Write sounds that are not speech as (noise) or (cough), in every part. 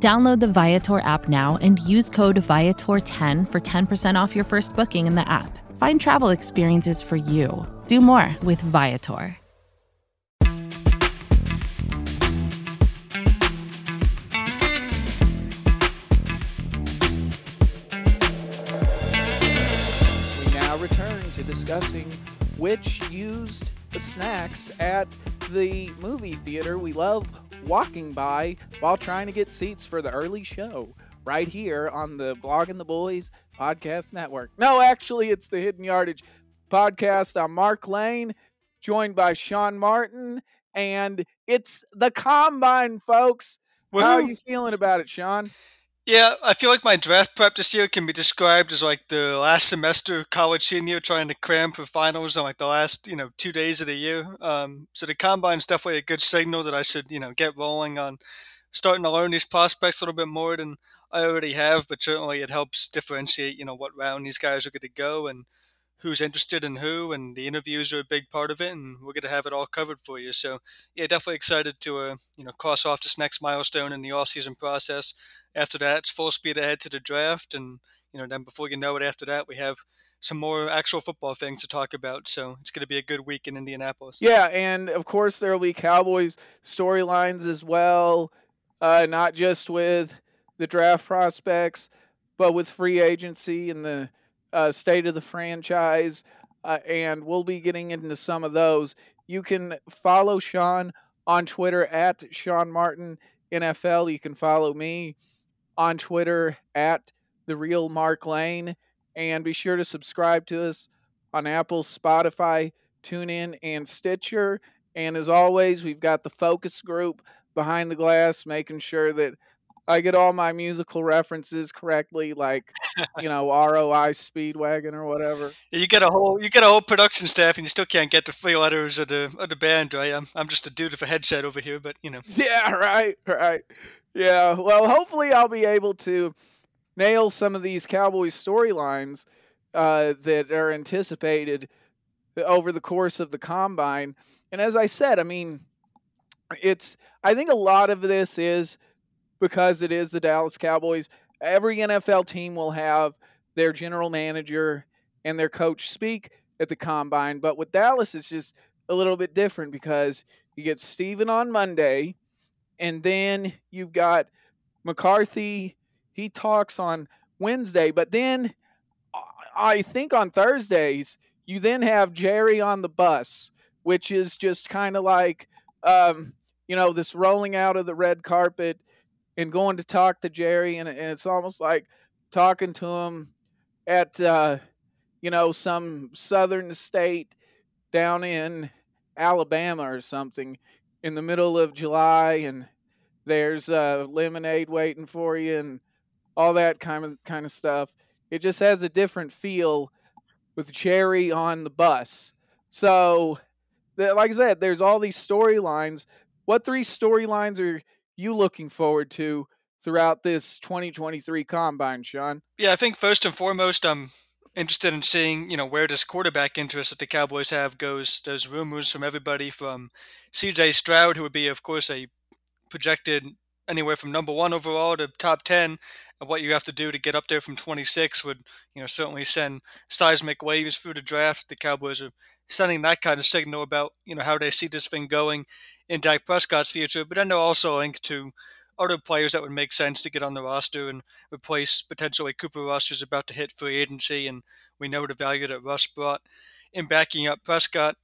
Download the Viator app now and use code Viator10 for 10% off your first booking in the app. Find travel experiences for you. Do more with Viator. We now return to discussing which used snacks at the movie theater we love walking by while trying to get seats for the early show right here on the Blogging the Boys podcast network. No, actually, it's the Hidden Yardage podcast. I'm Mark Lane, joined by Sean Martin, and it's the combine, folks. How are you feeling about it, Sean? Yeah, I feel like my draft prep this year can be described as like the last semester of college senior trying to cram for finals on like the last, you know, two days of the year. Um, so the combine is definitely a good signal that I should, you know, get rolling on starting to learn these prospects a little bit more than I already have, but certainly it helps differentiate, you know, what round these guys are going to go and who's interested in who, and the interviews are a big part of it, and we're going to have it all covered for you. So, yeah, definitely excited to, uh, you know, cross off this next milestone in the off-season process after that, it's full speed ahead to the draft, and you know, then before you know it, after that, we have some more actual football things to talk about. So it's going to be a good week in Indianapolis. Yeah, and of course there will be Cowboys storylines as well, uh, not just with the draft prospects, but with free agency and the uh, state of the franchise. Uh, and we'll be getting into some of those. You can follow Sean on Twitter at Sean Martin NFL. You can follow me on Twitter at the real Mark Lane, and be sure to subscribe to us on Apple, Spotify, TuneIn, and Stitcher. And as always, we've got the focus group behind the glass, making sure that I get all my musical references correctly, like (laughs) you know ROI Speedwagon or whatever. You get a whole you get a whole production staff, and you still can't get the three letters of the of the band right. I'm I'm just a dude with a headset over here, but you know. Yeah, (laughs) right, right. Yeah, well, hopefully I'll be able to nail some of these Cowboys storylines uh, that are anticipated over the course of the combine. And as I said, I mean, it's I think a lot of this is because it is the Dallas Cowboys. Every NFL team will have their general manager and their coach speak at the combine, but with Dallas it's just a little bit different because you get Stephen on Monday and then you've got McCarthy. He talks on Wednesday, but then uh, I think on Thursdays you then have Jerry on the bus, which is just kind of like um, you know this rolling out of the red carpet and going to talk to Jerry, and, and it's almost like talking to him at uh, you know some southern state down in Alabama or something in the middle of July, and there's uh, lemonade waiting for you and all that kind of kind of stuff. It just has a different feel with Jerry on the bus. So, like I said, there's all these storylines. What three storylines are you looking forward to throughout this 2023 combine, Sean? Yeah, I think first and foremost, I'm interested in seeing, you know, where this quarterback interest that the Cowboys have goes. There's rumors from everybody from C.J. Stroud, who would be, of course, a projected anywhere from number one overall to top 10. And what you have to do to get up there from 26 would, you know, certainly send seismic waves through the draft. The Cowboys are sending that kind of signal about, you know, how they see this thing going in Dak Prescott's future. But then they're also linked to other players that would make sense to get on the roster and replace potentially Cooper Rush, who's about to hit free agency, and we know the value that Rush brought in backing up Prescott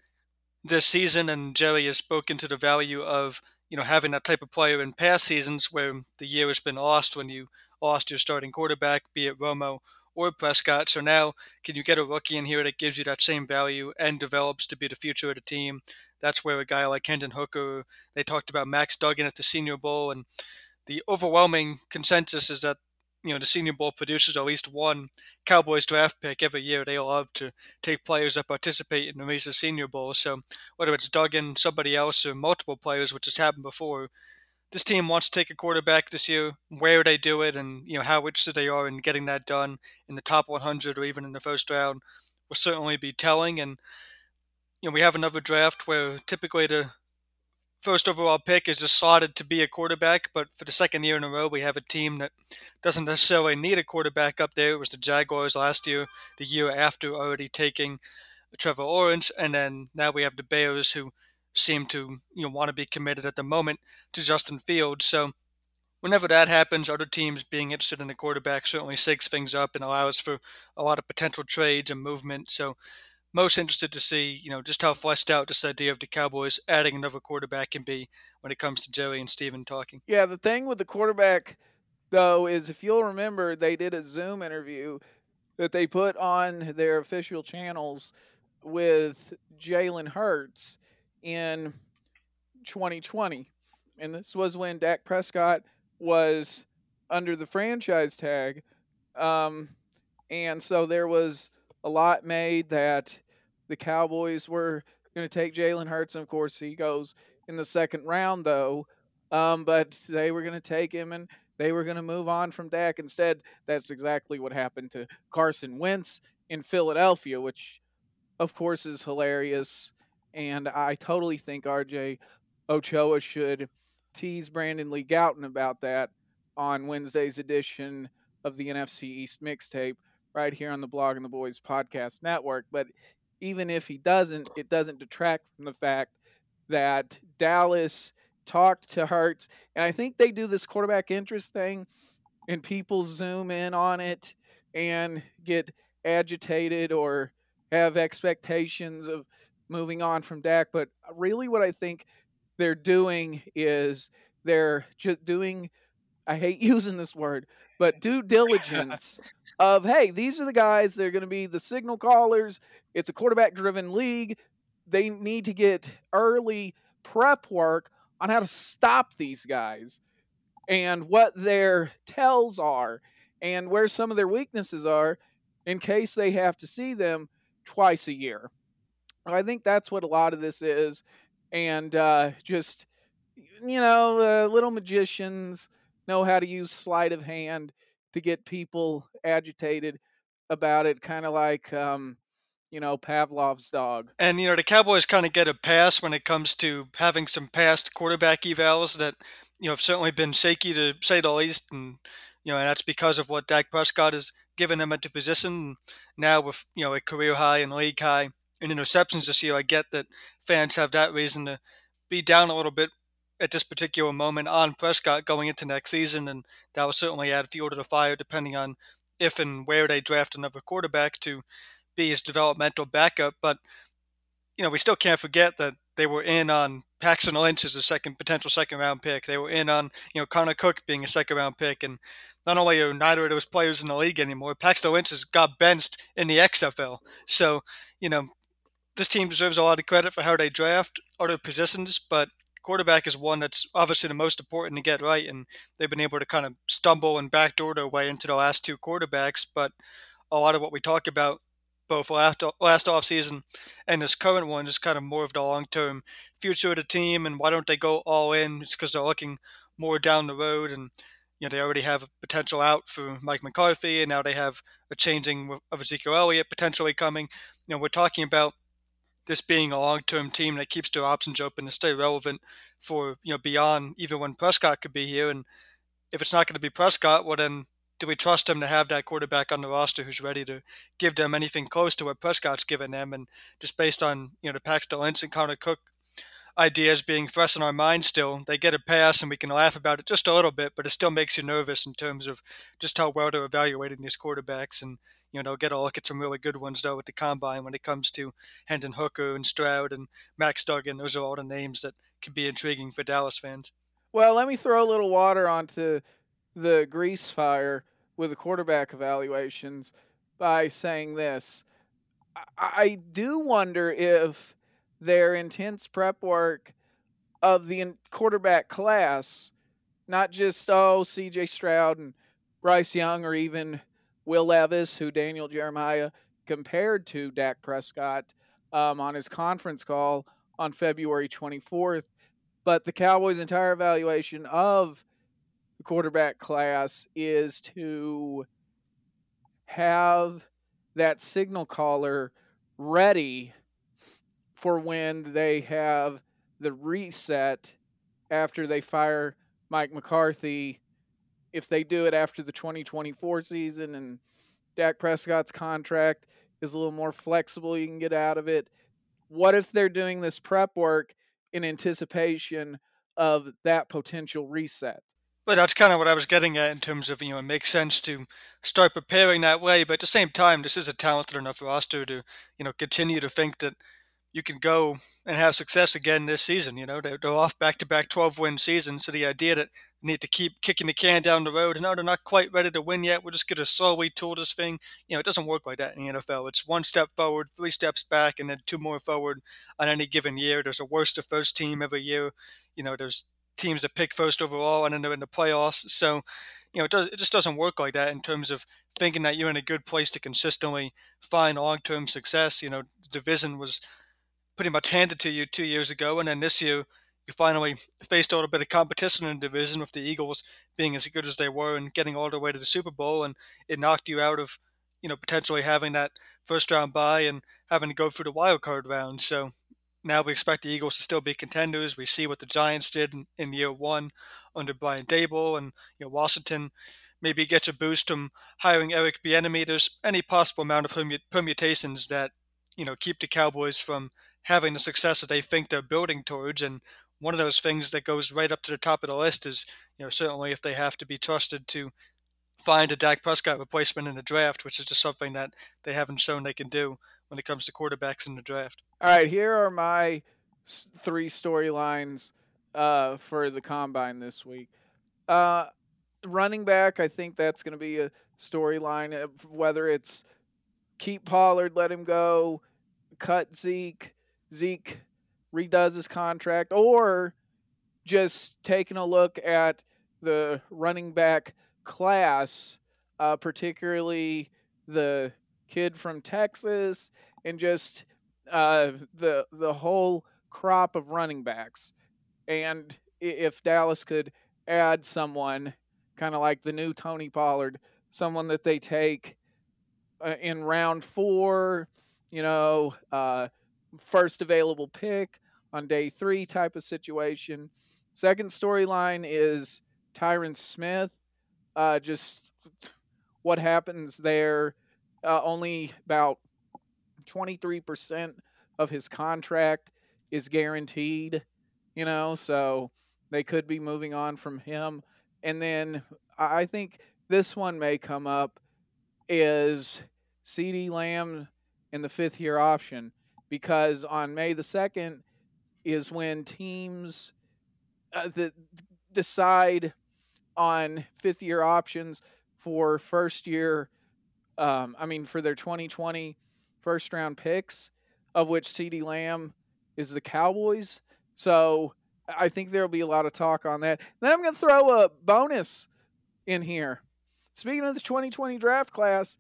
this season. And Jerry has spoken to the value of you know having that type of player in past seasons where the year has been lost when you lost your starting quarterback, be it Romo or Prescott. So now, can you get a rookie in here that gives you that same value and develops to be the future of the team? That's where a guy like Hendon Hooker, they talked about Max Duggan at the Senior Bowl, and the overwhelming consensus is that you know the Senior Bowl produces at least one Cowboys draft pick every year. They love to take players that participate in the Reese's Senior Bowl. So whether it's Duggan, somebody else, or multiple players, which has happened before, this team wants to take a quarterback this year. Where they do it, and you know how interested they are in getting that done in the top 100 or even in the first round, will certainly be telling. And you know we have another draft where typically the first overall pick is just slotted to be a quarterback, but for the second year in a row, we have a team that doesn't necessarily need a quarterback up there. It was the Jaguars last year, the year after already taking Trevor Lawrence, and then now we have the Bears who seem to you know want to be committed at the moment to Justin Fields. So whenever that happens, other teams being interested in the quarterback certainly shakes things up and allows for a lot of potential trades and movement. So most interested to see, you know, just how fleshed out this idea of the Cowboys adding another quarterback can be when it comes to Joey and Stephen talking. Yeah, the thing with the quarterback, though, is if you'll remember, they did a Zoom interview that they put on their official channels with Jalen Hurts in 2020. And this was when Dak Prescott was under the franchise tag. Um, and so there was a lot made that the Cowboys were going to take Jalen Hurts. And of course, he goes in the second round, though. Um, but they were going to take him and they were going to move on from Dak. Instead, that's exactly what happened to Carson Wentz in Philadelphia, which, of course, is hilarious. And I totally think RJ Ochoa should tease Brandon Lee Gowton about that on Wednesday's edition of the NFC East mixtape right here on the Blogging the Boys podcast network. But even if he doesn't, it doesn't detract from the fact that Dallas talked to Hurts. And I think they do this quarterback interest thing, and people zoom in on it and get agitated or have expectations of moving on from Dak. But uh, really, what I think they're doing is they're just doing, I hate (laughs) using this word, but due diligence (laughs) of hey, these are the guys that are going to be the signal callers. It's a quarterback driven league. They need to get early prep work on how to stop these guys and what their tells are and where some of their weaknesses are in case they have to see them twice a year. I think that's what a lot of this is. And uh, just, you know, uh, little magicians know how to use sleight of hand to get people agitated about it, kind of like, um, you know, Pavlov's dog. And, you know, the Cowboys kind of get a pass when it comes to having some past quarterback evals that, you know, have certainly been shaky to say the least. And, you know, and that's because of what Dak Prescott has given them into position. Now with, you know, a career high and league high in interceptions this year, I get that fans have that reason to be down a little bit at this particular moment on Prescott going into next season, and that will certainly add fuel to the fire depending on if and where they draft another quarterback to be his developmental backup. But you know, we still can't forget that they were in on Paxton Lynch as a second potential second round pick. They were in on you know Connor Cook being a second round pick, and not only are neither of those players in the league anymore, Paxton Lynch has got benched in the XFL. So you know, this team deserves a lot of credit for how they draft other positions, but quarterback is one that's obviously the most important to get right, and they've been able to kind of stumble and backdoor their way into the last two quarterbacks. But a lot of what we talk about both last last offseason and this current one is kind of more of the long term future of the team, and why don't they go all in? It's because they're looking more down the road, and you know they already have a potential out for Mike McCarthy, and now they have a changing of Ezekiel Elliott potentially coming. You know, we're talking about this being a long-term team that keeps their options open to stay relevant for you know beyond even when Prescott could be here. And if it's not going to be Prescott, well then do we trust them to have that quarterback on the roster who's ready to give them anything close to what Prescott's given them? And just based on you know the Paxton Lynch and Connor Cook ideas being fresh in our minds still, they get a pass and we can laugh about it just a little bit, but it still makes you nervous in terms of just how well they're evaluating these quarterbacks and you know, get a look at some really good ones though at the combine when it comes to Hendon Hooker and Stroud and Max Duggan. Those are all the names that can be intriguing for Dallas fans. Well, let me throw a little water onto the grease fire with the quarterback evaluations by saying this. I do wonder if their intense prep work of the quarterback class, not just, oh, CJ Stroud and Bryce Young or even Will Levis, who Daniel Jeremiah compared to Dak Prescott um, on his conference call on February 24th. But the Cowboys' entire evaluation of the quarterback class is to have that signal caller ready for when they have the reset after they fire Mike McCarthy. If they do it after the 2024 season and Dak Prescott's contract is a little more flexible, you can get out of it. What if they're doing this prep work in anticipation of that potential reset? But that's kind of what I was getting at in terms of, you know, it makes sense to start preparing that way. But at the same time, this is a talented enough roster to, you know, continue to think that you can go and have success again this season. You know, they're, they're off back to back 12 win seasons. So the idea that they need to keep kicking the can down the road, no, they're not quite ready to win yet. We're just going to slowly tool this thing. You know, it doesn't work like that in the NFL. It's one step forward, three steps back, and then two more forward on any given year. There's a worst to first team every year. You know, there's teams that pick first overall and then they're in the playoffs. So, you know, it, does, it just doesn't work like that in terms of thinking that you're in a good place to consistently find long term success. You know, the division was pretty much handed to you two years ago, and then this year you finally faced a little bit of competition in the division with the Eagles being as good as they were and getting all the way to the Super Bowl, and it knocked you out of you know potentially having that first round bye and having to go through the wild card round. So now we expect the Eagles to still be contenders. We see what the Giants did in, in year one under Brian Daboll, and you know Washington maybe gets a boost from hiring Eric Bieniemy. There's any possible amount of permutations that you know keep the Cowboys from having the success that they think they're building towards. And one of those things that goes right up to the top of the list is, you know, certainly if they have to be trusted to find a Dak Prescott replacement in the draft, which is just something that they haven't shown they can do when it comes to quarterbacks in the draft. All right, here are my three storylines uh, for the combine this week. Uh, running back, I think that's going to be a storyline. Whether it's keep Pollard, let him go, cut Zeke, Zeke redoes his contract, or just taking a look at the running back class, uh, particularly the kid from Texas, and just uh, the the whole crop of running backs. And if Dallas could add someone, kind of like the new Tony Pollard, someone that they take uh, in round four, you know, uh, first available pick on day three type of situation. Second storyline is Tyron Smith. Uh, just (laughs) what happens there. Uh, only about 23% of his contract is guaranteed, you know, so they could be moving on from him. And then I think this one may come up is CeeDee Lamb in the fifth year option because on May the 2nd is when teams uh, decide on fifth year options for first year, um, I mean, for their 2020 first round picks, of which CeeDee Lamb is the Cowboys. So I think there'll be a lot of talk on that. Then I'm going to throw a bonus in here. Speaking of the 2020 draft class,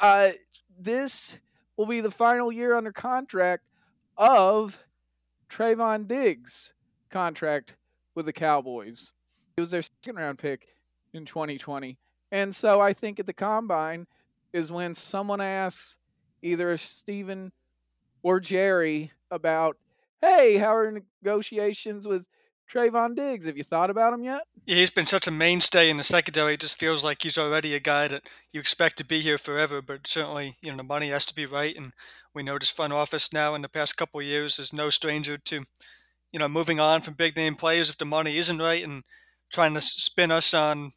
uh, this will be the final year under contract of Trevon Diggs' contract with the Cowboys. It was their second round pick in 2020. And so I think at the combine is when someone asks either Stephen or Jerry about, hey, how are negotiations with Trevon Diggs. Have you thought about him yet? Yeah, he's been such a mainstay in the secondary. It just feels like he's already a guy that you expect to be here forever. But certainly, you know, the money has to be right, and we know this front office now in the past couple of years is no stranger to, you know, moving on from big name players if the money isn't right and trying to spin us on,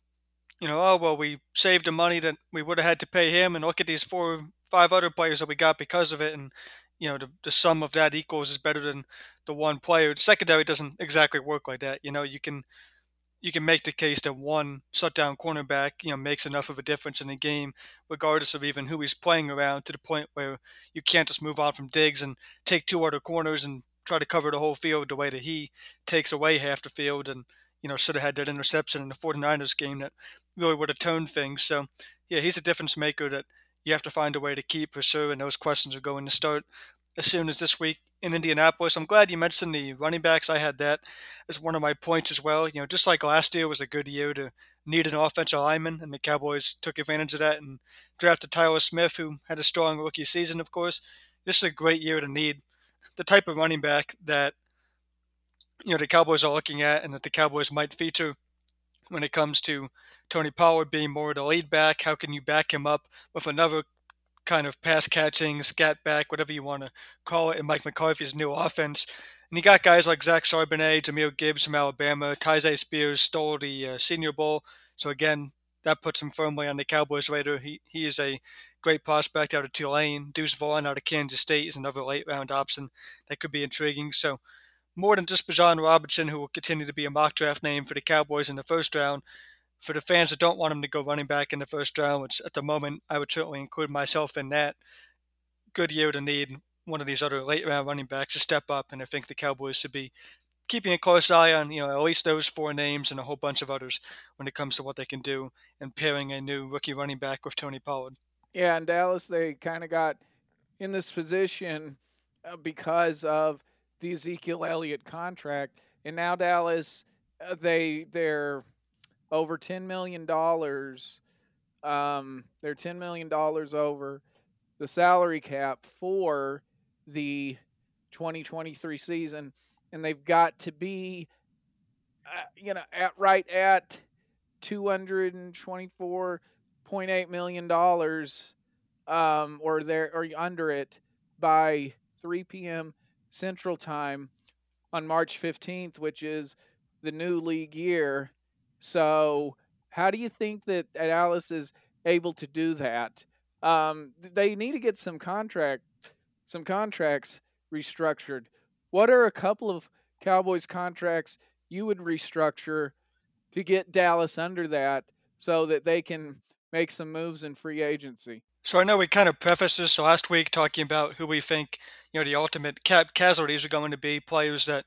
you know, oh well, we saved the money that we would have had to pay him, and look at these four, five other players that we got because of it, and you know the, the sum of that equals is better than the one player. Secondary doesn't exactly work like that. You know, you can you can make the case that one shutdown cornerback, you know, makes enough of a difference in the game, regardless of even who he's playing around, to the point where you can't just move on from Diggs and take two other corners and try to cover the whole field the way that he takes away half the field. And you know, should have had that interception in the 49ers game that really would have toned things. So, yeah, he's a difference maker that you have to find a way to keep for sure. And those questions are going to start as soon as this week in Indianapolis. I'm glad you mentioned the running backs. I had that as one of my points as well. You know, just like last year was a good year to need an offensive lineman, and the Cowboys took advantage of that and drafted Tyler Smith, who had a strong rookie season, of course. This is a great year to need the type of running back that you know the Cowboys are looking at, and that the Cowboys might feature when it comes to Tony Pollard being more of the lead back. How can you back him up with another kind of pass catching, scat back, whatever you want to call it, in Mike McCarthy's new offense. And you got guys like Zach Charbonnet, Jahmyr Gibbs from Alabama, Tyjae Spears stole the uh, Senior Bowl. So again, that puts him firmly on the Cowboys radar. He he is a great prospect out of Tulane. Deuce Vaughn out of Kansas State is another late round option that could be intriguing. So more than just Bijan Robinson, who will continue to be a mock draft name for the Cowboys in the first round, for the fans that don't want him to go running back in the first round, which at the moment I would certainly include myself in that, good year to need one of these other late round running backs to step up. And I think the Cowboys should be keeping a close eye on, you know, at least those four names and a whole bunch of others when it comes to what they can do and pairing a new rookie running back with Tony Pollard. Yeah, in Dallas, they kind of got in this position uh, because of the Ezekiel Elliott contract. And now Dallas, uh, they they're over ten million dollars. Um, they're ten million dollars over the salary cap for the 2023 season, and they've got to be, uh, you know, at right at 224.8 million dollars, um, or there or under it by 3 p.m. Central Time on March 15th, which is the new league year. So, how do you think that Dallas is able to do that? Um, they need to get some contract, some contracts restructured. What are a couple of Cowboys contracts you would restructure to get Dallas under that so that they can make some moves in free agency? So I know we kind of prefaced this last week talking about who we think you know the ultimate cap casualties are going to be players that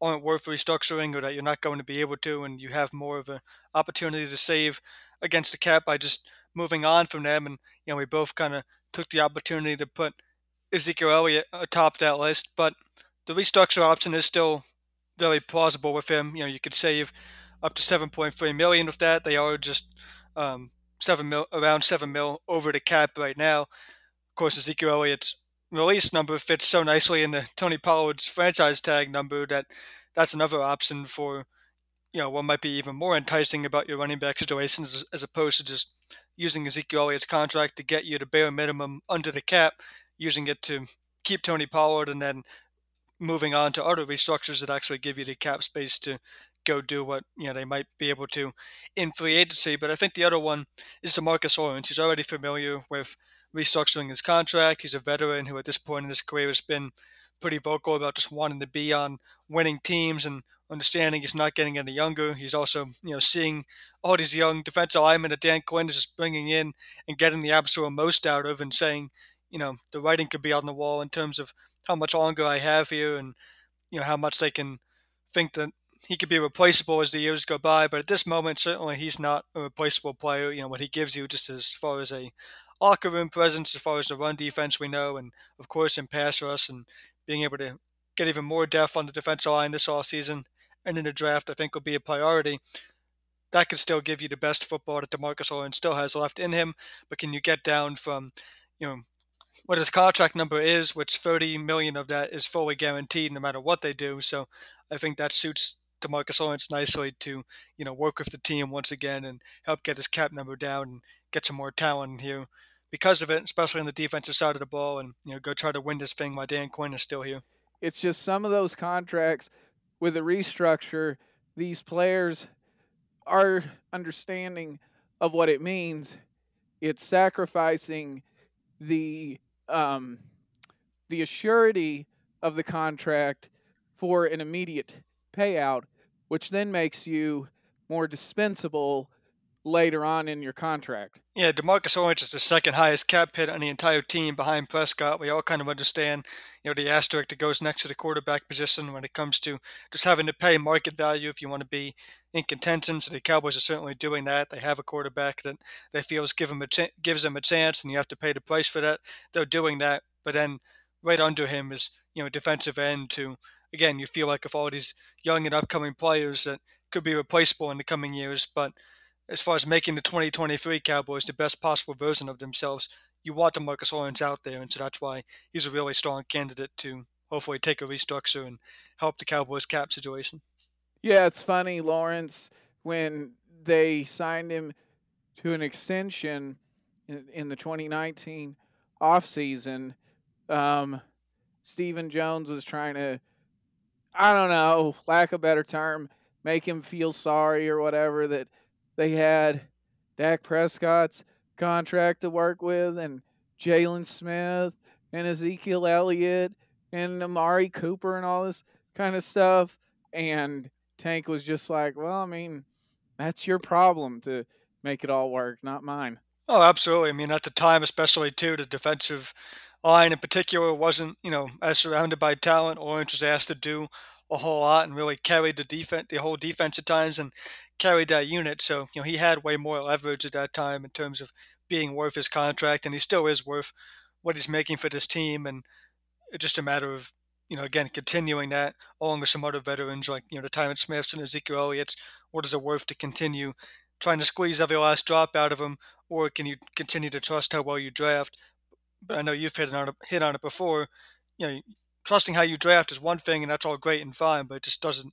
aren't worth restructuring or that you're not going to be able to, and you have more of an opportunity to save against the cap by just moving on from them. And you know, we both kind of took the opportunity to put Ezekiel Elliott atop that list, but the restructure option is still very plausible with him. You know, you could save up to 7.3 million with that. They are just um, seven mil, around seven mil over the cap right now. Of course, Ezekiel Elliott's release number fits so nicely in the Tony Pollard's franchise tag number that that's another option for you know what might be even more enticing about your running back situations as, as opposed to just using Ezekiel Elliott's contract to get you the bare minimum under the cap, using it to keep Tony Pollard and then moving on to other restructures that actually give you the cap space to go do what you know they might be able to in free agency. But I think the other one is Demarcus Lawrence. He's already familiar with restructuring his contract. He's a veteran who, at this point in his career, has been pretty vocal about just wanting to be on winning teams and understanding he's not getting any younger. He's also, you know, seeing all these young defensive linemen that Dan Quinn is just bringing in and getting the absolute most out of and saying, you know, the writing could be on the wall in terms of how much longer I have here and, you know, how much they can think that he could be replaceable as the years go by. But at this moment, certainly he's not a replaceable player. You know, what he gives you just as far as a locker room presence as far as the run defense we know, and of course in pass rush and being able to get even more depth on the defensive line this all season and in the draft, I think will be a priority. That could still give you the best football that Demarcus Lawrence still has left in him, but can you get down from, you know, what his contract number is, which 30 million of that is fully guaranteed no matter what they do. So I think that suits Demarcus Lawrence nicely to, you know, work with the team once again and help get his cap number down and get some more talent here because of it, especially on the defensive side of the ball, and you know, go try to win this thing while Dan Quinn is still here. It's just some of those contracts with a restructure, these players are understanding of what it means. It's sacrificing the um, the assurity of the contract for an immediate payout, which then makes you more dispensable later on in your contract. Yeah, Demarcus Lawrence is the second highest cap hit on the entire team behind Prescott. We all kind of understand, you know, the asterisk that goes next to the quarterback position when it comes to just having to pay market value if you want to be in contention. So the Cowboys are certainly doing that. They have a quarterback that they feel give them a ch- gives them a chance, and you have to pay the price for that. They're doing that, but then right under him is you know defensive end to again you feel like if all these young and upcoming players that could be replaceable in the coming years, but as far as making the 2023 Cowboys the best possible version of themselves, you want Demarcus Lawrence out there, and so that's why he's a really strong candidate to hopefully take a restructure and help the Cowboys cap situation. Yeah, it's funny, Lawrence, when they signed him to an extension in, the 2019 offseason, um, Stephen Jones was trying to, I don't know, lack a better term, make him feel sorry or whatever that they had Dak Prescott's contract to work with and Jaylon Smith and Ezekiel Elliott and Amari Cooper and all this kind of stuff. And Tank was just like, well, I mean, that's your problem to make it all work, not mine. Oh, absolutely. I mean, at the time, especially too, the defensive line in particular wasn't, you know, as surrounded by talent. Orange was asked to do a whole lot and really carried the defense, the whole defense at times, and carried that unit. So, you know, he had way more leverage at that time in terms of being worth his contract, and he still is worth what he's making for this team. And it's just a matter of, you know, again, continuing that along with some other veterans like, you know, the Tyron Smiths and Ezekiel Elliott's. What is it worth to continue trying to squeeze every last drop out of him, or can you continue to trust how well you draft? But I know you've hit on it, hit on it before. You know, trusting how you draft is one thing, and that's all great and fine, but it just doesn't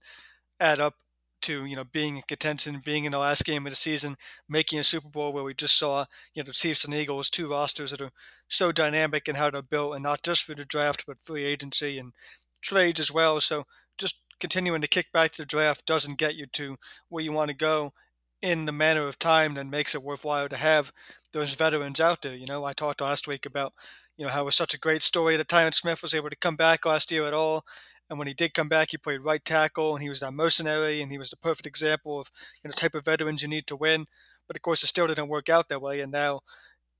add up to you know being in contention, being in the last game of the season, making a Super Bowl where we just saw you know the Chiefs and Eagles, two rosters that are so dynamic in how they're built, and not just for the draft but free agency and trades as well. So just continuing to kick back to the draft doesn't get you to where you want to go in the manner of time that makes it worthwhile to have those veterans out there. You know, I talked last week about you know, how it was such a great story that Tyron Smith was able to come back last year at all. And when he did come back, he played right tackle and he was that mercenary and he was the perfect example of you know, the type of veterans you need to win. But of course, it still didn't work out that way. And now,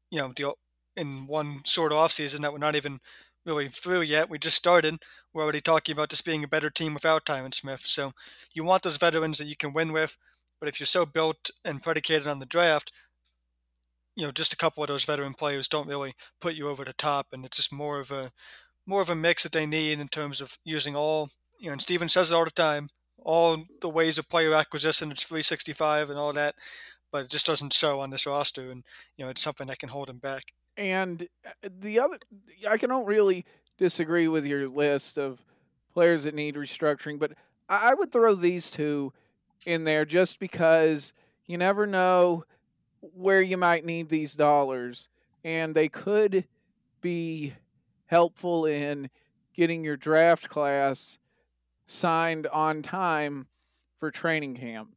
you know, the, in one short off season that we're not even really through yet, we just started. We're already talking about this being a better team without Tyron Smith. So you want those veterans that you can win with. But if you're so built and predicated on the draft, you know, just a couple of those veteran players don't really put you over the top, and it's just more of a more of a mix that they need in terms of using all. You know, and Stephen says it all the time, all the ways of player acquisition. It's 365 and all that, but it just doesn't show on this roster, and you know, it's something that can hold him back. And uh, the other, I can don't really disagree with your list of players that need restructuring, but I would throw these two in there just because you never know where you might need these dollars, and they could be helpful in getting your draft class signed on time for training camp.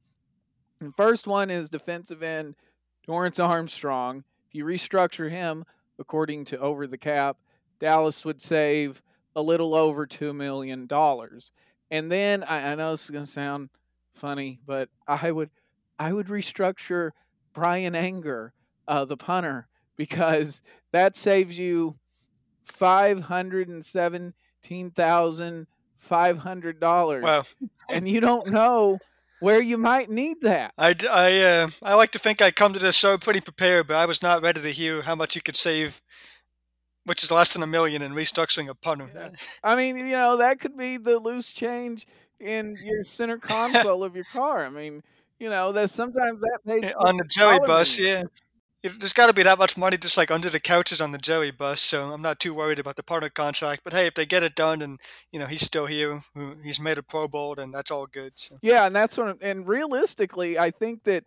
The first one is defensive end Dorance Armstrong. If you restructure him according to over the cap, Dallas would save a little over $2 million. And then I, I know this is going to sound funny, but I would I would restructure Brian Anger, uh, the punter, because that saves you five hundred and seventeen thousand five hundred dollars. Wow! and you don't know where you might need that. I, I, uh, I like to think I come to this show pretty prepared, but I was not ready to hear how much you could save, which is less than a million in restructuring a punter. Yeah. (laughs) I mean, you know, that could be the loose change in your center console of your car. I mean, you know, there's sometimes that (laughs) pays on the Joey bus. Yeah, there's got to be that much money just like under the couches on the Joey bus. So I'm not too worried about the punter contract. But hey, if they get it done and you know he's still here, he's made a Pro Bowl, and that's all good. So. Yeah, and that's what. And realistically, I think that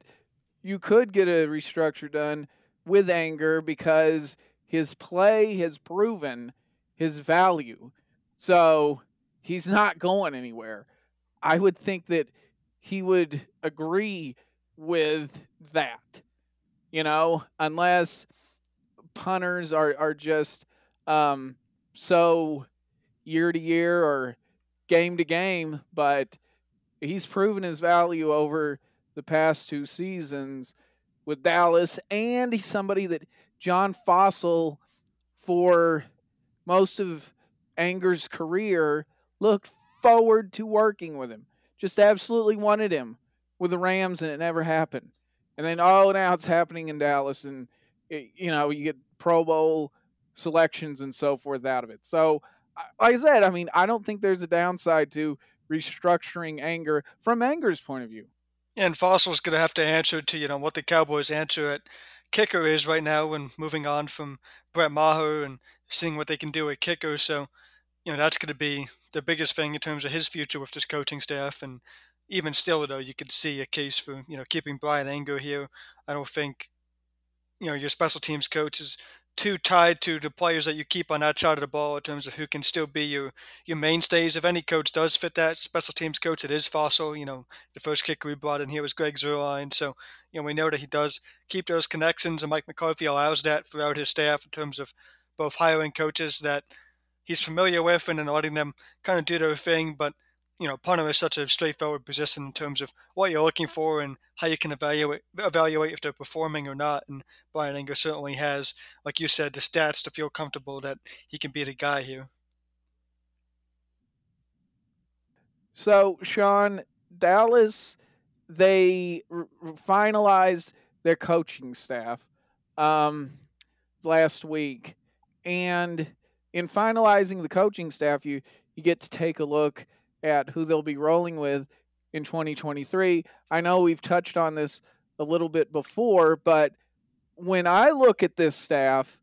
you could get a restructure done with Anger because his play has proven his value. So he's not going anywhere. I would think that he would agree with that, you know, unless punters are, are just um, so year to year or game to game, but he's proven his value over the past two seasons with Dallas, and he's somebody that John Fassel, for most of Anger's career, looked forward to working with him just absolutely wanted him with the Rams and it never happened. And then oh now it's happening in Dallas and it, you know you get Pro Bowl selections and so forth out of it. So like I said, I mean I don't think there's a downside to restructuring Anger from Anger's point of view. And Fassel's going to have to answer to you know what the Cowboys' answer at kicker is right now when moving on from Brett Maher and seeing what they can do at kicker. So you know that's going to be the biggest thing in terms of his future with this coaching staff. And even still, though, you could see a case for you know keeping Brian Anger here. I don't think you know your special teams coach is too tied to the players that you keep on that side of the ball in terms of who can still be your your mainstays. If any coach does fit that special teams coach, it is Fassel. You know, the first kicker we brought in here was Greg Zuerlein, so you know we know that he does keep those connections, and Mike McCarthy allows that throughout his staff in terms of both hiring coaches that he's familiar with and then letting them kind of do their thing. But you know, punter is such a straightforward position in terms of what you're looking for and how you can evaluate evaluate if they're performing or not. And Brian Anger certainly has, like you said, the stats to feel comfortable that he can be the guy here. So, Sean, Dallas, they r- finalized their coaching staff um, last week, and in finalizing the coaching staff, you you get to take a look at who they'll be rolling with in 2023. I know we've touched on this a little bit before, but when I look at this staff,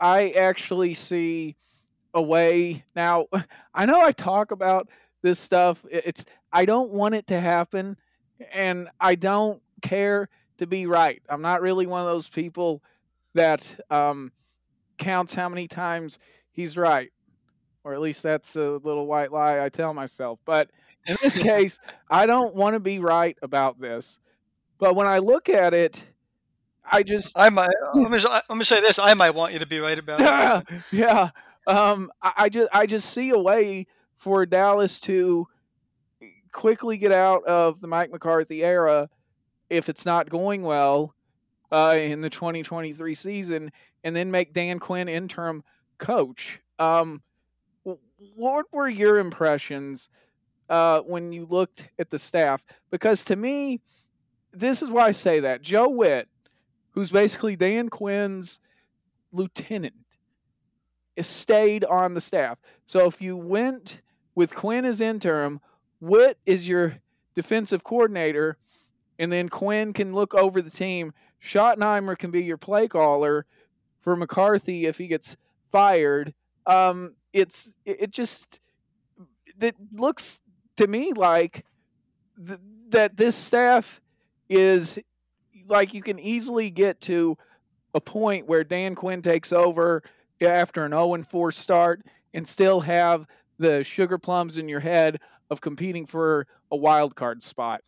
I actually see a way. Now, (laughs) I know I talk about this stuff. It's I don't want it to happen and I don't care to be right. I'm not really one of those people that um, counts how many times he's right or at least that's a little white lie I tell myself. But in this (laughs) case, I don't want to be right about this. But when I look at it, I just I might let me, say this: I might want you to be right about it. (laughs) yeah, um, I, I just I just see a way for Dallas to quickly get out of the Mike McCarthy era if it's not going well uh, in the 2023 season, and then make Dan Quinn interim coach. Um, what were your impressions uh, when you looked at the staff? Because to me, this is why I say that Joe Whitt, who's basically Dan Quinn's lieutenant, stayed on the staff. So if you went with Quinn as interim, Whitt is your defensive coordinator, and then Quinn can look over the team. Schottenheimer can be your play caller for McCarthy if he gets fired. Um, it's it just it looks to me like th- that this staff is like you can easily get to a point where Dan Quinn takes over after an 0 4 start and still have the sugar plums in your head of competing for a wild card spot.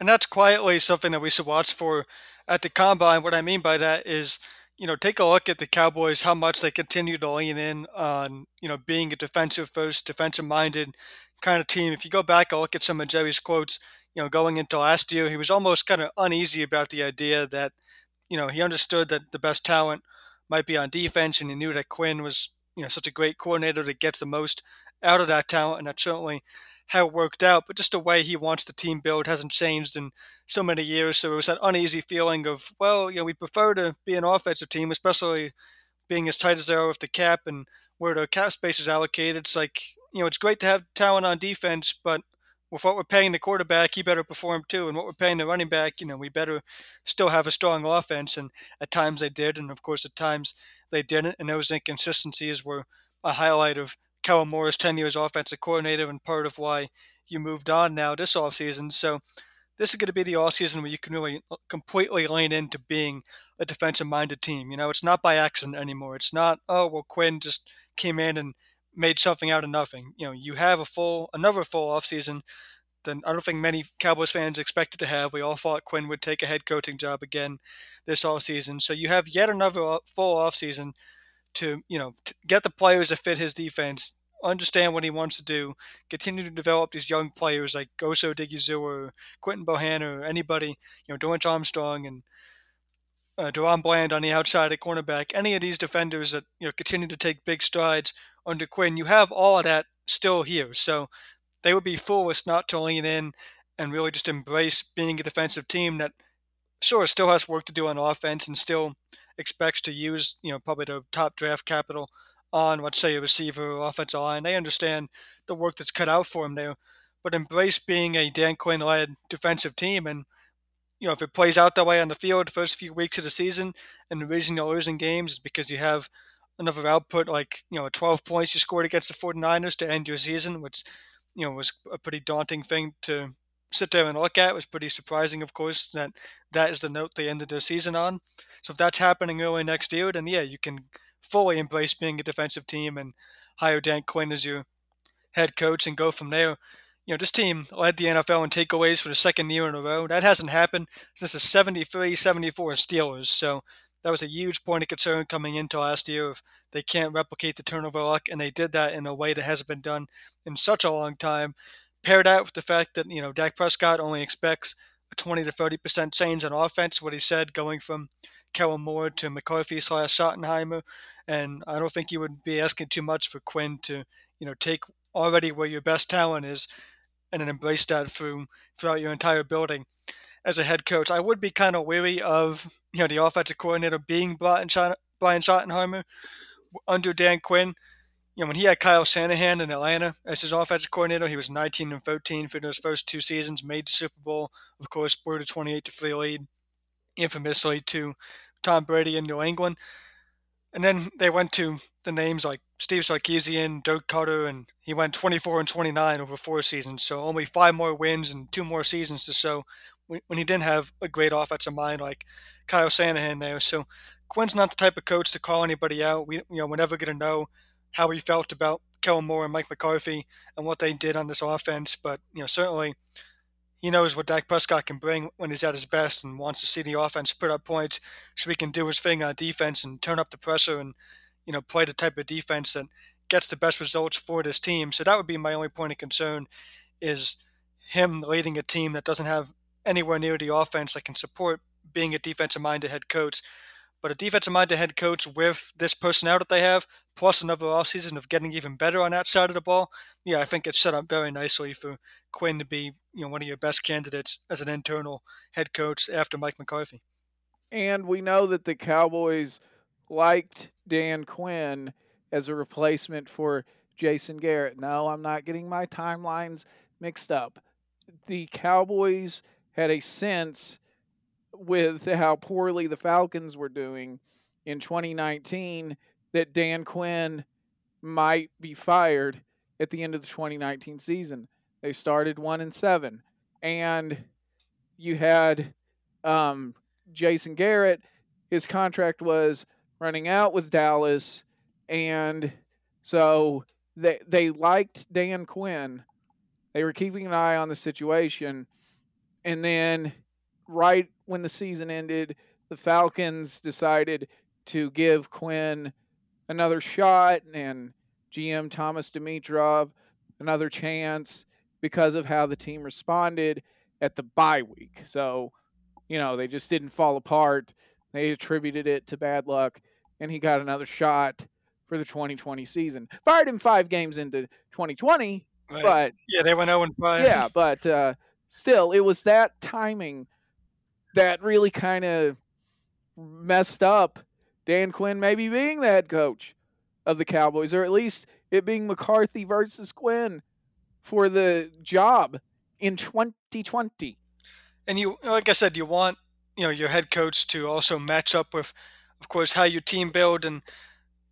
And that's quietly something that we should watch for at the combine. What I mean by that is you know, take a look at the Cowboys, how much they continue to lean in on, you know, being a defensive first, defensive minded kind of team. If you go back and look at some of Jerry's quotes, you know, going into last year, he was almost kind of uneasy about the idea that, you know, he understood that the best talent might be on defense and he knew that Quinn was, you know, such a great coordinator that gets the most out of that talent. And that certainly how it worked out, but just the way he wants the team built hasn't changed in so many years. So it was that uneasy feeling of, well, you know, we prefer to be an offensive team, especially being as tight as they are with the cap and where the cap space is allocated. It's like, you know, it's great to have talent on defense, but with what we're paying the quarterback, he better perform too. And what we're paying the running back, you know, we better still have a strong offense. And at times they did, and of course at times they didn't. And those inconsistencies were a highlight of Moore's tenure as offensive coordinator and part of why you moved on now this offseason. So this is going to be the offseason where you can really uh, completely lean into being a defensive minded team. You know, it's not by accident anymore. It's not, oh, well, Quinn just came in and made something out of nothing. You know, you have a full, another full offseason than I don't think many Cowboys fans expected to have. We all thought Quinn would take a head coaching job again this offseason. So you have yet another uh, full offseason to you know get the players that fit his defense, understand what he wants to do, continue to develop these young players like Osa Odighizuwa, Quinton Bohanna, or anybody, you know, Dorance Armstrong and uh, DaRon Bland on the outside at cornerback, any of these defenders that you know continue to take big strides under Quinn, you have all of that still here. So they would be foolish not to lean in and really just embrace being a defensive team that sure still has work to do on offense and still expects to use you know probably the top draft capital on let's say a receiver or offensive line. They understand the work that's cut out for them there, but embrace being a Dan Quinn led defensive team and you know, if it plays out that way on the field the first few weeks of the season and the reason you're losing games is because you have enough of output like, you know, 12 points you scored against the 49ers to end your season, which, you know, was a pretty daunting thing to sit there and look at. It was pretty surprising, of course, that that is the note they ended their season on. So if that's happening early next year, then yeah, you can fully embrace being a defensive team and hire Dan Quinn as your head coach and go from there you know, this team led the NFL in takeaways for the second year in a row. That hasn't happened since the 73 74 Steelers. So that was a huge point of concern coming into last year if they can't replicate the turnover luck, and they did that in a way that hasn't been done in such a long time. Paired that with the fact that, you know, Dak Prescott only expects a 20 to 30% change on offense, what he said, going from Kellen Moore to McCarthy slash Schottenheimer. And I don't think you would be asking too much for Quinn to, you know, take already where your best talent is and then embrace that through throughout your entire building. As a head coach, I would be kind of weary of you know the offensive coordinator being Brian Schottenheimer under Dan Quinn. You know when he had Kyle Shanahan in Atlanta as his offensive coordinator, he was 19 and 13 for those first two seasons. Made the Super Bowl, of course, blew the 28 to three lead, infamously to Tom Brady in New England. And then they went to the names like Steve Sarkisian, Doug Koetter, and he went 24 and 29 over four seasons. So only five more wins and two more seasons to show when he didn't have a great offensive mind like Kyle Shanahan there. So Quinn's not the type of coach to call anybody out. We, you know, we're never going to know how he felt about Kellen Moore and Mike McCarthy and what they did on this offense. But, you know, certainly – he knows what Dak Prescott can bring when he's at his best and wants to see the offense put up points so he can do his thing on defense and turn up the pressure and, you know, play the type of defense that gets the best results for this team. So that would be my only point of concern is him leading a team that doesn't have anywhere near the offense that can support being a defensive minded head coach. But a defensive minded head coach with this personnel that they have, plus another offseason of getting even better on that side of the ball, yeah, I think it's set up very nicely for Quinn to be, you know, one of your best candidates as an internal head coach after Mike McCarthy. And we know that the Cowboys liked Dan Quinn as a replacement for Jason Garrett. No, I'm not getting my timelines mixed up. The Cowboys had a sense with how poorly the Falcons were doing in 2019 that Dan Quinn might be fired at the end of the 2019 season. They started one and seven, and you had um, Jason Garrett. His contract was running out with Dallas, and so they they liked Dan Quinn. They were keeping an eye on the situation, and then right when the season ended, the Falcons decided to give Quinn another shot, and GM Thomas Dimitroff another chance because of how the team responded at the bye week. So, you know, they just didn't fall apart. They attributed it to bad luck, and he got another shot for the 2020 season. Fired him five games into 2020, right. but yeah, they went 0 5. Yeah, but uh, still, it was that timing that really kind of messed up Dan Quinn maybe being the head coach of the Cowboys, or at least it being McCarthy versus Quinn for the job in 2020. And you, like I said, you want you know your head coach to also match up with, of course, how your team build and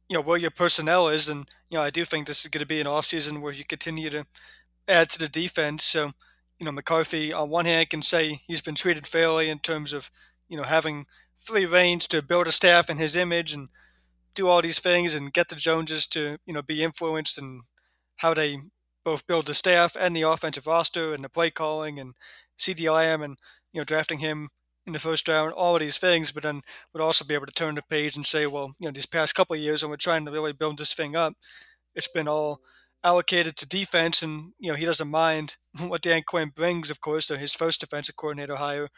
you know where your personnel is. And you know, I do think this is going to be an off season where you continue to add to the defense. So you know, McCarthy on one hand can say he's been treated fairly in terms of you know having free to build a staff in his image and do all these things and get the Joneses to you know be influenced in how they both build the staff and the offensive roster and the play calling and Lamb and you know drafting him in the first round, all of these things, but then would also be able to turn the page and say, well, you know, these past couple years when we're trying to really build this thing up, it's been all allocated to defense, and you know he doesn't mind (laughs) what Dan Quinn brings. Of course, so his first defensive coordinator hire,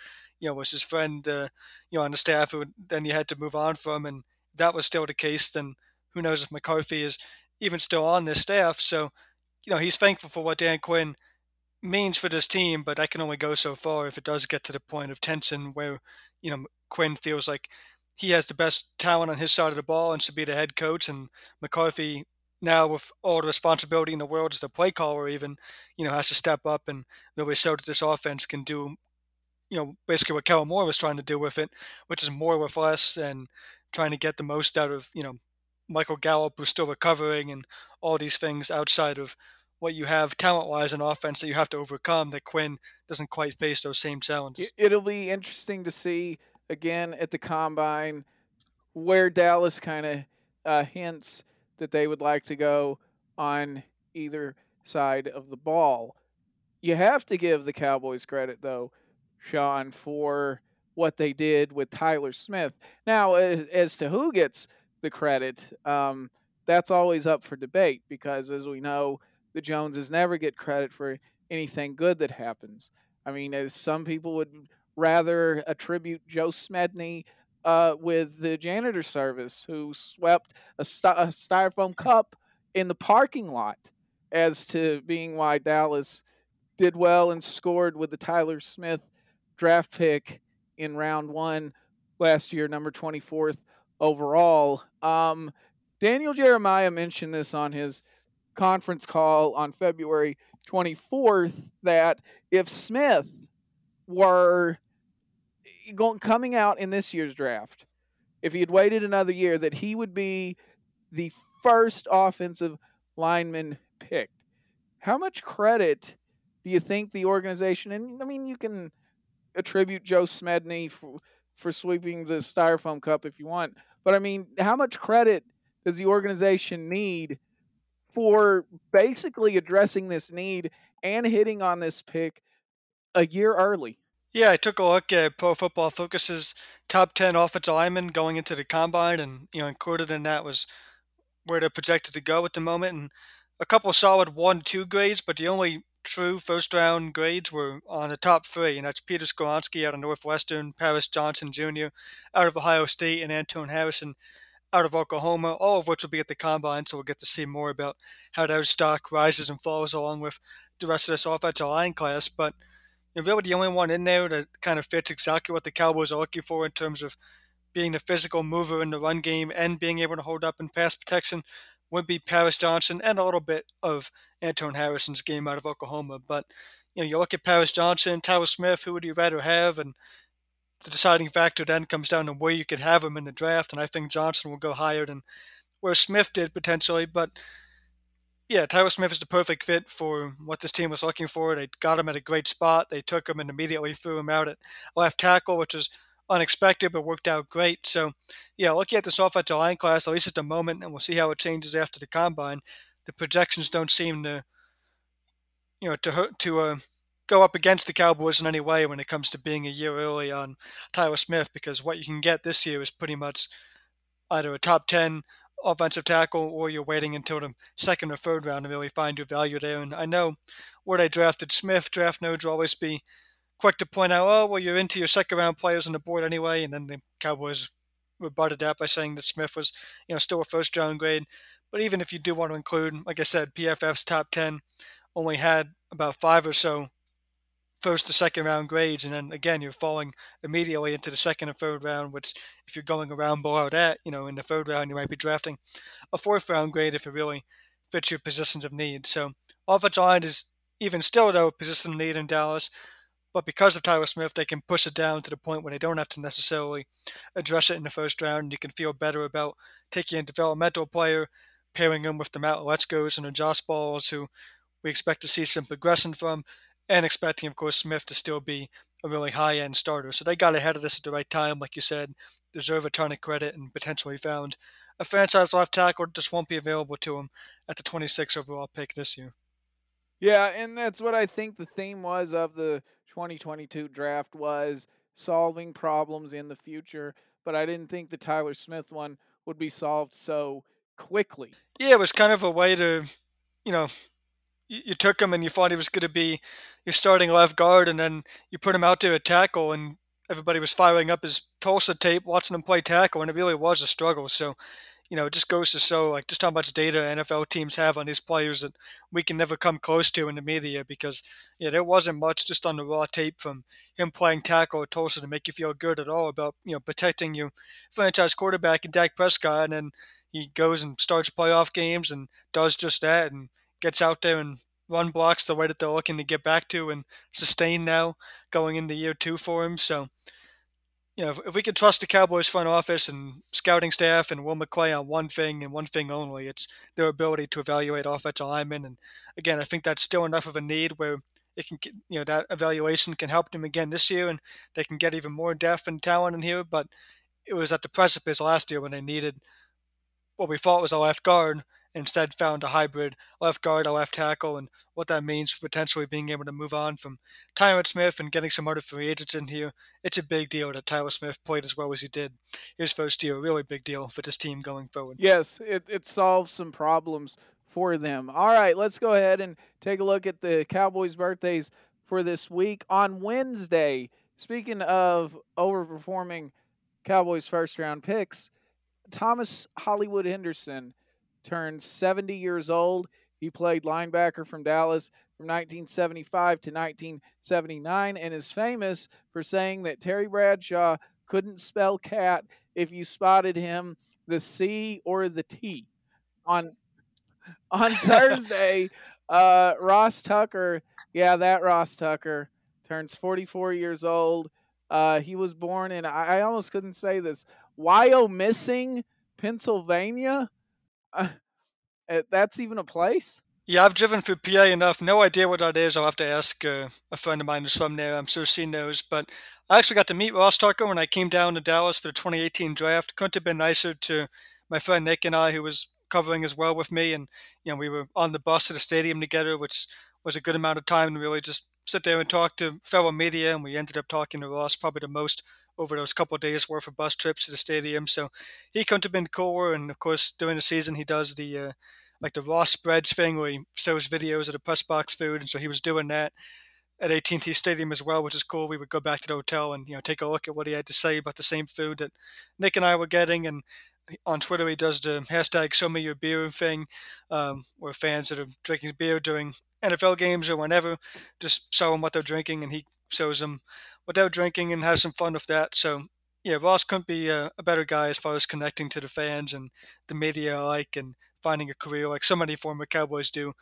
you know, was his friend, uh, you know, on the staff who then you had to move on from, and that was still the case. Then who knows if McCarthy is even still on this staff? So you know, he's thankful for what Dan Quinn means for this team, but that can only go so far if it does get to the point of tension where, you know, Quinn feels like he has the best talent on his side of the ball and should be the head coach, and McCarthy now with all the responsibility in the world as the play caller even, you know, has to step up and really show that this offense can do, you know, basically what Kellen Moore was trying to do with it, which is more with less and trying to get the most out of, you know, Michael Gallup who's still recovering and all these things outside of what you have talent wise in offense that you have to overcome that Quinn doesn't quite face those same challenges. It'll be interesting to see again at the combine where Dallas kind of uh, hints that they would like to go on either side of the ball. You have to give the Cowboys credit, though, Sean, for what they did with Tyler Smith. Now, as to who gets the credit, um, that's always up for debate because, as we know, the Joneses never get credit for anything good that happens. I mean, some people would rather attribute Joe Smedney uh, with the janitor service who swept a, st- a styrofoam cup in the parking lot as to being why Dallas did well and scored with the Tyler Smith draft pick in round one last year, number 24th overall. Um, Daniel Jeremiah mentioned this on his conference call on February 24th that if Smith were going coming out in this year's draft, if he had waited another year, that he would be the first offensive lineman picked. How much credit do you think the organization? And I mean, you can attribute Joe Smedney for for sweeping the styrofoam cup if you want, but I mean, how much credit does the organization need for basically addressing this need and hitting on this pick a year early? Yeah, I took a look at Pro Football Focus's top 10 offensive linemen going into the combine, and, you know, included in that was where they're projected to go at the moment. And a couple solid 1 2 grades, but the only true first round grades were on the top three, and that's Peter Skoronski out of Northwestern, Paris Johnson Jr. out of Ohio State, and Anton Harrison out of Oklahoma, all of which will be at the combine, so we'll get to see more about how their stock rises and falls along with the rest of this offensive line class. But you're really the only one in there that kind of fits exactly what the Cowboys are looking for in terms of being the physical mover in the run game and being able to hold up in pass protection would be Paris Johnson and a little bit of Anton Harrison's game out of Oklahoma. But you know, you look at Paris Johnson, Tyler Smith, who would you rather have? And the deciding factor then comes down to where you could have him in the draft. And I think Johnson will go higher than where Smith did potentially. But yeah, Tyler Smith is the perfect fit for what this team was looking for. They got him at a great spot. They took him and immediately threw him out at left tackle, which was unexpected but worked out great. So, yeah, looking at this offensive line class, at least at the moment, and we'll see how it changes after the combine. The projections don't seem to, you know, to to uh, go up against the Cowboys in any way when it comes to being a year early on Tyler Smith, because what you can get this year is pretty much either a top ten offensive tackle, or you're waiting until the second or third round to really find your value there. And I know where they drafted Smith, draft nodes will always be quick to point out, oh, well, you're into your second round players on the board anyway. And then the Cowboys rebutted that by saying that Smith was, you know, still a first round grade. But even if you do want to include, like I said, PFF's top 10 only had about five or so first to second round grades, and then again you're falling immediately into the second and third round. Which, if you're going around below that, you know, in the third round you might be drafting a fourth round grade if it really fits your positions of need. So offensive line is even still though position of need in Dallas, but because of Tyler Smith, they can push it down to the point where they don't have to necessarily address it in the first round. You can feel better about taking a developmental player, pairing him with the Matt Waletzkos and the Josh Balls, who we expect to see some progression from, and expecting, of course, Smith to still be a really high end starter. So they got ahead of this at the right time, like you said, deserve a ton of credit and potentially found a franchise left tackle just won't be available to him at the 26 overall pick this year. Yeah, and that's what I think the theme was of the 2022 draft was solving problems in the future, but I didn't think the Tyler Smith one would be solved so quickly. Yeah, it was kind of a way to, you know, you, you took him and you thought he was going to be your starting left guard, and then you put him out there at tackle, and everybody was firing up his Tulsa tape, watching him play tackle, and it really was a struggle. So, you know, it just goes to show like just how much data NFL teams have on these players that we can never come close to in the media because yeah, there wasn't much just on the raw tape from him playing tackle at Tulsa to make you feel good at all about you know protecting your franchise quarterback and Dak Prescott, and then he goes and starts playoff games and does just that and gets out there and run blocks the way that they're looking to get back to and sustain now going into year two for him. So you know, if, if we can trust the Cowboys front office and scouting staff and Will McClay on one thing and one thing only, it's their ability to evaluate offensive linemen. And again, I think that's still enough of a need where it can, you know, that evaluation can help them again this year, and they can get even more depth and talent in here. But it was at the precipice last year when they needed what we thought was a left guard, instead found a hybrid left guard, a left tackle, and what that means potentially being able to move on from Tyron Smith and getting some other free agents in here. It's a big deal that Tyler Smith played as well as he did his first year. A really big deal for this team going forward. Yes, it, it solves some problems for them. All right, let's go ahead and take a look at the Cowboys' birthdays for this week. On Wednesday, speaking of overperforming Cowboys' first round picks, Thomas Hollywood Henderson turned 70 years old. He played linebacker from Dallas from 1975 to 1979 and is famous for saying that Terry Bradshaw couldn't spell cat if you spotted him the C or the T. On on (laughs) Thursday, uh, Ross Tucker, yeah, that Ross Tucker turns 44 years old. Uh, he was born in I, I almost couldn't say this. Wyomissing, Pennsylvania. Uh, that's even a place. Yeah, I've driven through PA enough. No idea what that is. I'll have to ask uh, a friend of mine who's from there. I'm sure she knows. But I actually got to meet Ross Tucker when I came down to Dallas for the 2018 draft. Couldn't have been nicer to my friend Nick and I, who was covering as well with me. And, you know, we were on the bus to the stadium together, which was a good amount of time to really just sit there and talk to fellow media. And we ended up talking to Ross probably the most over those couple days worth of bus trips to the stadium. So he couldn't have been. And of course, during the season, he does the uh, like the Ross spreads thing where he shows videos of the press box food, and so he was doing that at AT&T Stadium as well, which is cool. We would go back to the hotel and you know take a look at what he had to say about the same food that Nick and I were getting, and on Twitter he does the hashtag Show Me Your Beer thing, um, where fans that are drinking beer during NFL games or whenever just show them what they're drinking, and he shows them they're drinking and have some fun with that. So yeah, Ross couldn't be a, a better guy as far as connecting to the fans and the media alike, and finding a career like so many former Cowboys do,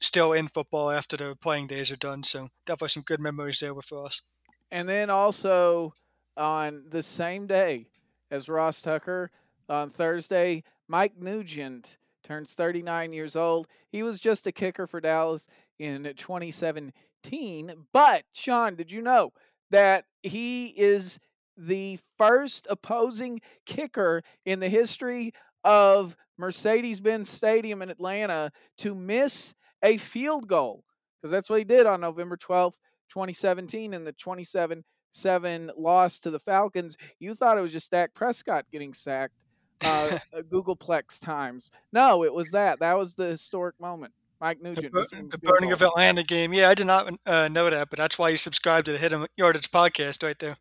still in football after their playing days are done. So definitely some good memories there with Ross. And then also on the same day as Ross Tucker on Thursday, Mike Nugent turns 39 years old. He was just a kicker for Dallas in 2017. But, Sean, did you know that he is the first opposing kicker in the history of Mercedes Benz Stadium in Atlanta to miss a field goal because that's what he did on November 12th, 2017, in the 27 7 loss to the Falcons. You thought it was just Dak Prescott getting sacked uh, (laughs) googolplex times. No, it was that. That was the historic moment. Mike Nugent. The, the burning of Atlanta game. Yeah, I did not uh, know that, but that's why you subscribe to the Hidden Yardage podcast right there.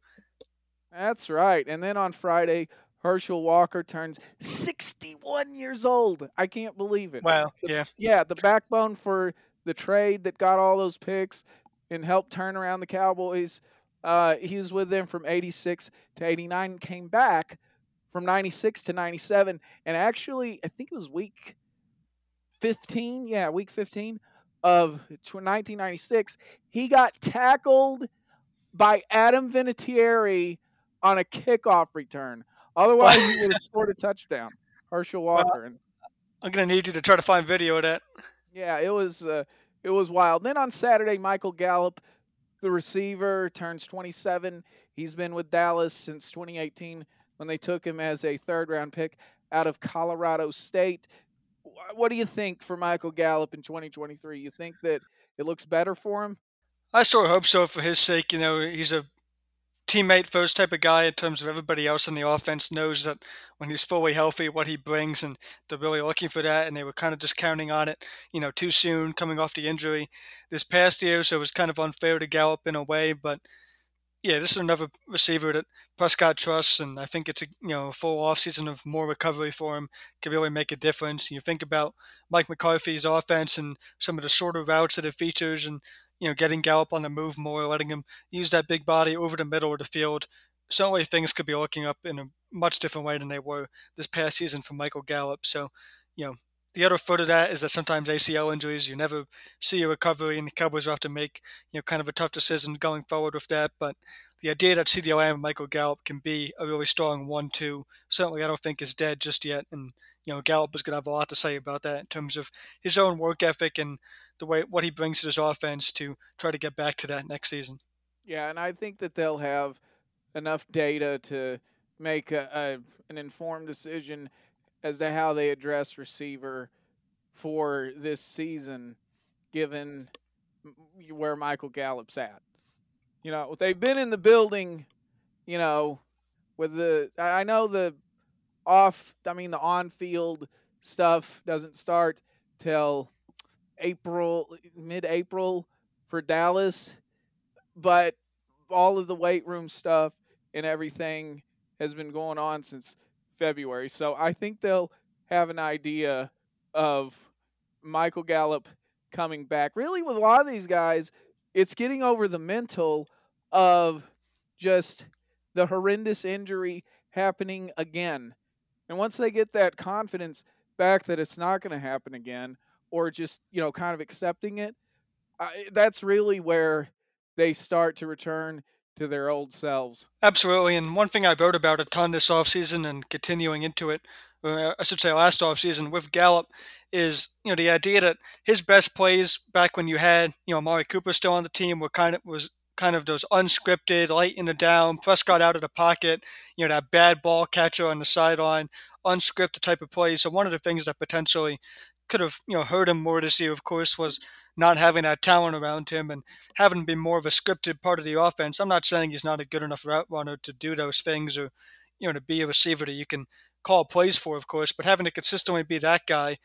That's right. And then on Friday, Herschel Walker turns 61 years old. I can't believe it. Wow. The, yeah. Yeah, the backbone for the trade that got all those picks and helped turn around the Cowboys. Uh, he was with them from 86 to 89, came back from 96 to 97. And actually, I think it was week 15. Yeah, week 15 of 1996. He got tackled by Adam Vinatieri on a kickoff return. Otherwise, he would have (laughs) scored a touchdown. Herschel Walker. Well, I'm gonna need you to try to find video of that. Yeah, it was uh, it was wild. Then on Saturday, Michael Gallup, the receiver, turns 27. He's been with Dallas since 2018 when they took him as a third round pick out of Colorado State. What do you think for Michael Gallup in 2023? You think that it looks better for him? I sort of hope so for his sake. You know, he's a teammate first type of guy in terms of everybody else in the offense knows that when he's fully healthy, what he brings, and they're really looking for that. And they were kind of just counting on it, you know, too soon coming off the injury this past year. So it was kind of unfair to Gallup in a way, but yeah, this is another receiver that Prescott trusts, and I think it's a you know full offseason of more recovery for him can really make a difference. You think about Mike McCarthy's offense and some of the shorter routes that it features, and you know getting Gallup on the move more, letting him use that big body over the middle of the field. Certainly, things could be looking up in a much different way than they were this past season for Michael Gallup. So, you know, the other foot of that is that sometimes ACL injuries, you never see a recovery, and the Cowboys will have to make you know kind of a tough decision going forward with that. But the idea that CeeDee Lamb and Michael Gallup can be a really strong one-two certainly I don't think is dead just yet. And you know Gallup is going to have a lot to say about that in terms of his own work ethic and the way what he brings to his offense to try to get back to that next season. Yeah, and I think that they'll have enough data to make a, a an informed decision as to how they address receiver for this season, given where Michael Gallup's at. You know, they've been in the building, you know, with the, I know the off, I mean, the on field stuff doesn't start till April, mid April for Dallas, but all of the weight room stuff and everything has been going on since February. So I think they'll have an idea of Michael Gallup coming back. Really, with a lot of these guys, it's getting over the mental of just the horrendous injury happening again. And once they get that confidence back that it's not going to happen again, or just, you know, kind of accepting it, I, that's really where they start to return to their old selves. Absolutely. And one thing I wrote about a ton this offseason and continuing into it, uh, I should say last offseason with Gallup, is you know the idea that his best plays back when you had you know Amari Cooper still on the team were kind of was kind of those unscripted, light in the down, Prescott out of the pocket, you know that bad ball catcher on the sideline, unscripted type of plays. So one of the things that potentially could have you know hurt him more this year, of course, was not having that talent around him and having to be more of a scripted part of the offense. I'm not saying he's not a good enough route runner to do those things or, you know, to be a receiver that you can call plays for, of course, but having to consistently be that guy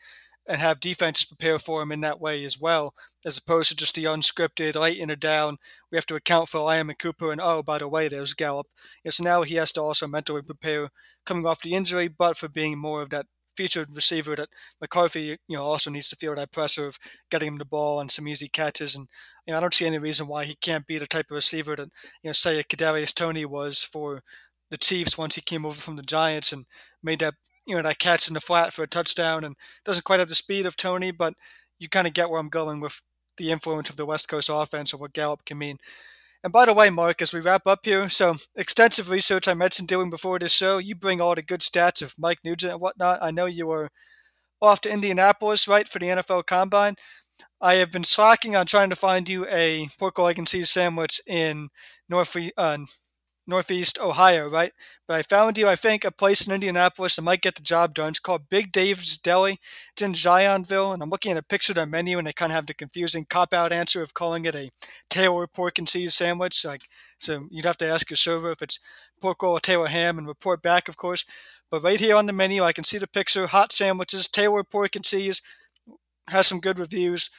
and have defenses prepare for him in that way as well, as opposed to just the unscripted, late in or down. We have to account for Lamb and Cooper, and oh, by the way, there's Gallup. So now he has to also mentally prepare coming off the injury, but for being more of that featured receiver that McCarthy, you know, also needs to feel that pressure of getting him the ball and some easy catches. And you know, I don't see any reason why he can't be the type of receiver that you know, say a Kadarius Toney was for the Chiefs once he came over from the Giants and made that you know that catch in the flat for a touchdown. And doesn't quite have the speed of Toney, but you kind of get where I'm going with the influence of the West Coast offense and what Gallup can mean. And by the way, Mark, as we wrap up here, so extensive research I mentioned doing before this show. You bring all the good stats of Mike Nugent and whatnot. I know you were off to Indianapolis, right, for the NFL Combine. I have been slacking on trying to find you a pork, egg, and cheese sandwich in North, uh, Northeast Ohio, right? But I found you, I think, a place in Indianapolis that might get the job done. It's called Big Dave's Deli. It's in Zionsville, and I'm looking at a picture of their menu, and they kind of have the confusing cop-out answer of calling it a Taylor pork and cheese sandwich. Like, so you'd have to ask your server if it's pork roll or Taylor ham, and report back, of course. But right here on the menu, I can see the picture: hot sandwiches, Taylor pork and cheese. Has some good reviews.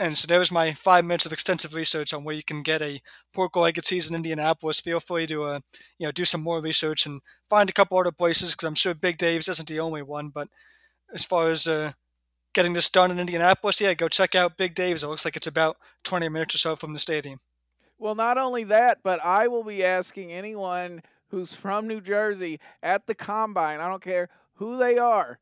And so there was my five minutes of extensive research on where you can get a pork and cheese in Indianapolis. Feel free to uh, you know do some more research and find a couple other places because I'm sure Big Dave's isn't the only one. But as far as uh, getting this done in Indianapolis, yeah, go check out Big Dave's. It looks like it's about 20 minutes or so from the stadium. Well, not only that, but I will be asking anyone who's from New Jersey at the combine. I don't care who they are,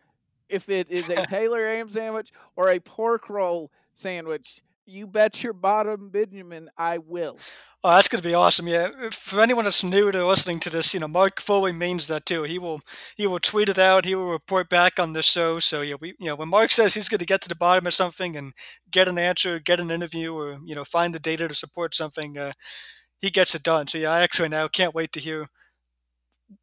if it is a (laughs) Taylor ham sandwich or a pork roll sandwich. You bet your bottom Benjamin I will. Oh, that's going to be awesome! Yeah, for anyone that's new to listening to this, you know, Mark fully means that too. He will he will tweet it out. He will report back on the show. So yeah, we you know when Mark says he's going to get to the bottom of something and get an answer, get an interview, or you know find the data to support something, uh, he gets it done. So yeah, I actually now can't wait to hear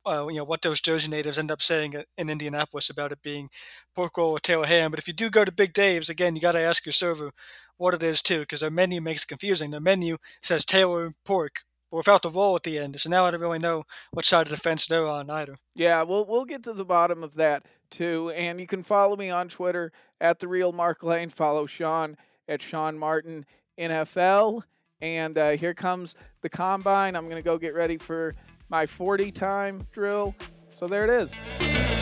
uh, you know what those Jersey natives end up saying in Indianapolis about it being pork roll or Taylor ham. But if you do go to Big Dave's, again, you got to ask your server what it is too, because their menu makes it confusing. Their menu says tail Taylor pork, but without the roll at the end. So now I don't really know what side of the fence they're on either. Yeah, we'll we'll get to the bottom of that too. And you can follow me on Twitter at the real Mark Lane. Follow Sean at Sean Martin NFL. And uh, here comes the combine. I'm going to go get ready for my 40 time drill. So there it is.